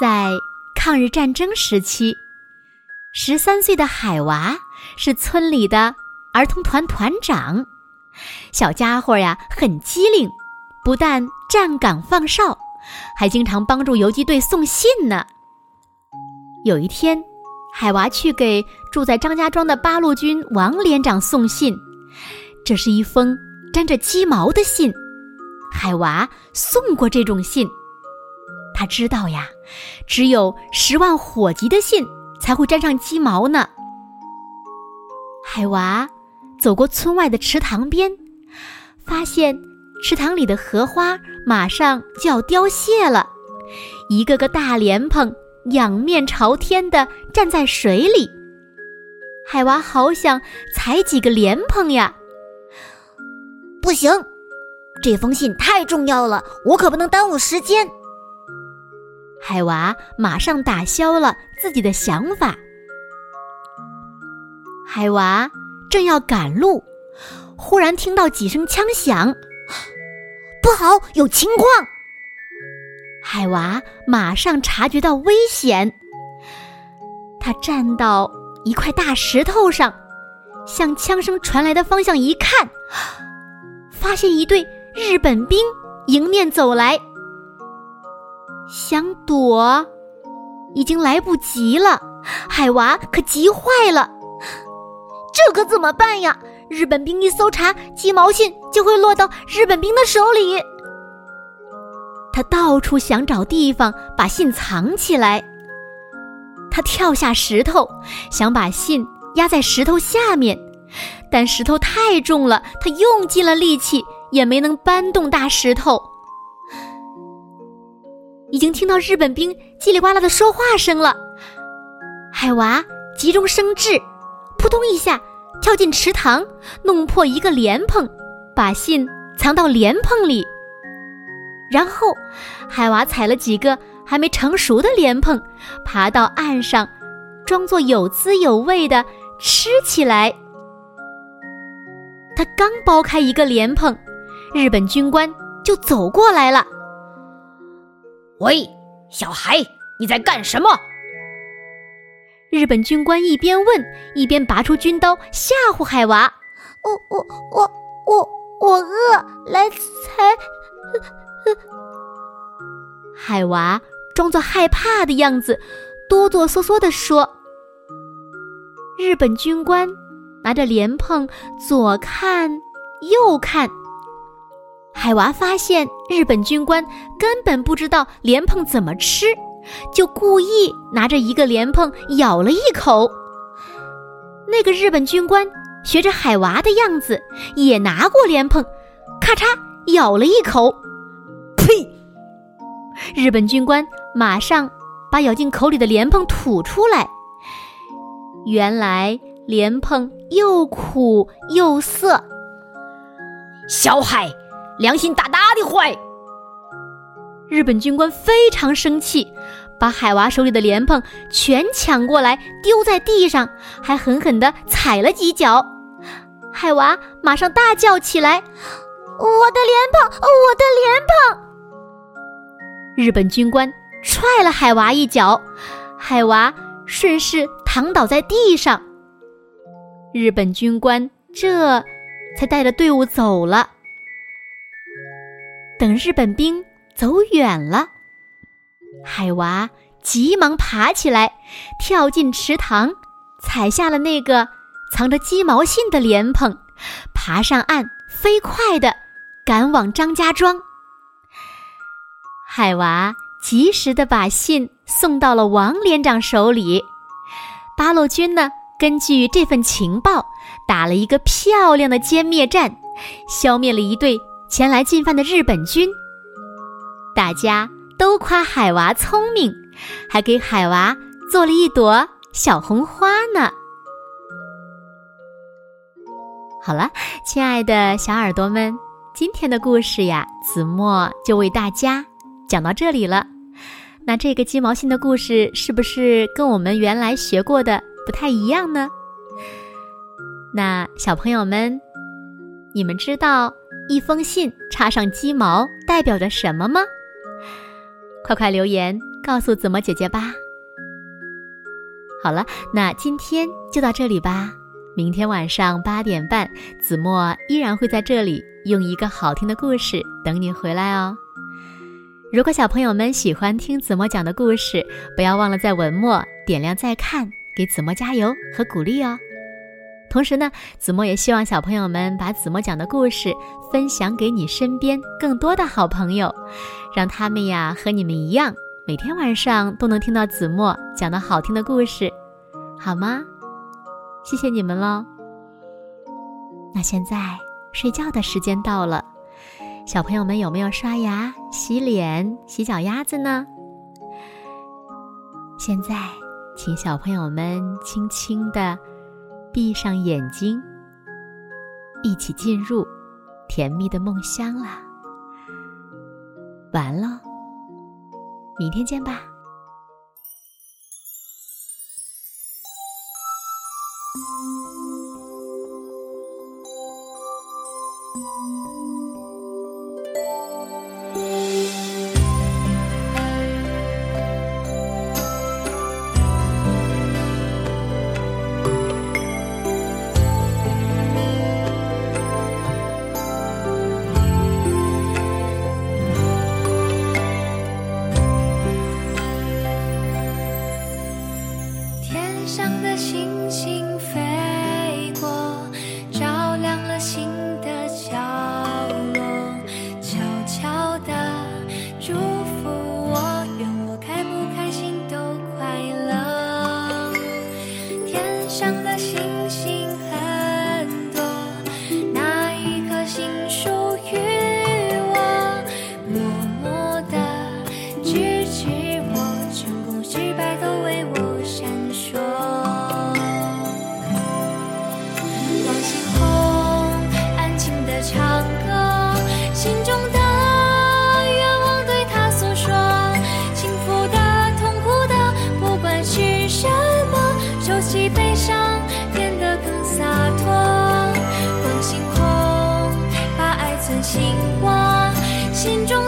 在抗日战争时期，十三岁的海娃是村里的儿童团团长。小家伙呀，很机灵，不但站岗放哨，还经常帮助游击队送信呢。有一天，海娃去给住在张家庄的八路军王连长送信，这是一封沾着鸡毛的信。海娃送过这种信。他知道呀，只有十万火急的信才会沾上鸡毛呢。海娃走过村外的池塘边，发现池塘里的荷花马上就要凋谢了，一个个大莲蓬仰面朝天的站在水里。海娃好想采几个莲蓬呀，不行，这封信太重要了，我可不能耽误时间。海娃马上打消了自己的想法。海娃正要赶路，忽然听到几声枪响，不好，有情况！海娃马上察觉到危险，他站到一块大石头上，向枪声传来的方向一看，发现一队日本兵迎面走来。想躲，已经来不及了。海娃可急坏了，这可怎么办呀？日本兵一搜查，鸡毛信就会落到日本兵的手里。他到处想找地方把信藏起来。他跳下石头，想把信压在石头下面，但石头太重了，他用尽了力气也没能搬动大石头。已经听到日本兵叽里呱啦的说话声了，海娃急中生智，扑通一下跳进池塘，弄破一个莲蓬，把信藏到莲蓬里。然后，海娃采了几个还没成熟的莲蓬，爬到岸上，装作有滋有味的吃起来。他刚剥开一个莲蓬，日本军官就走过来了。喂，小孩，你在干什么？日本军官一边问，一边拔出军刀吓唬海娃。我我我我我饿，来采。海娃装作害怕的样子，哆哆嗦嗦地说：“日本军官拿着莲蓬左看右看。”海娃发现日本军官根本不知道莲蓬怎么吃，就故意拿着一个莲蓬咬了一口。那个日本军官学着海娃的样子，也拿过莲蓬，咔嚓咬了一口。呸！日本军官马上把咬进口里的莲蓬吐出来。原来莲蓬又苦又涩。小海。良心大大的坏！日本军官非常生气，把海娃手里的莲蓬全抢过来丢在地上，还狠狠地踩了几脚。海娃马上大叫起来：“我的莲蓬，我的莲蓬！”日本军官踹了海娃一脚，海娃顺势躺倒在地上。日本军官这才带着队伍走了。等日本兵走远了，海娃急忙爬起来，跳进池塘，踩下了那个藏着鸡毛信的莲蓬，爬上岸，飞快地赶往张家庄。海娃及时地把信送到了王连长手里，八路军呢根据这份情报，打了一个漂亮的歼灭战，消灭了一队前来进犯的日本军。大家都夸海娃聪明，还给海娃做了一朵小红花呢。好了，亲爱的小耳朵们，今天的故事呀，子墨就为大家讲到这里了。那这个鸡毛信的故事是不是跟我们原来学过的不太一样呢？那小朋友们，你们知道一封信插上鸡毛代表着什么吗？快快留言告诉子墨姐姐吧。好了，那今天就到这里吧。明天晚上八点半，子墨依然会在这里用一个好听的故事等你回来哦。如果小朋友们喜欢听子墨讲的故事，不要忘了在文末点亮再看，给子墨加油和鼓励哦。同时呢，子墨也希望小朋友们把子墨讲的故事分享给你身边更多的好朋友，让他们呀和你们一样，每天晚上都能听到子墨讲的好听的故事，好吗？谢谢你们喽。那现在睡觉的时间到了，小朋友们有没有刷牙、洗脸、洗脚丫子呢？现在，请小朋友们轻轻的闭上眼睛，一起进入甜蜜的梦乡啦。完了，明天见吧。情话心中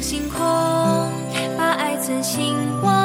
星空把爱存心窝。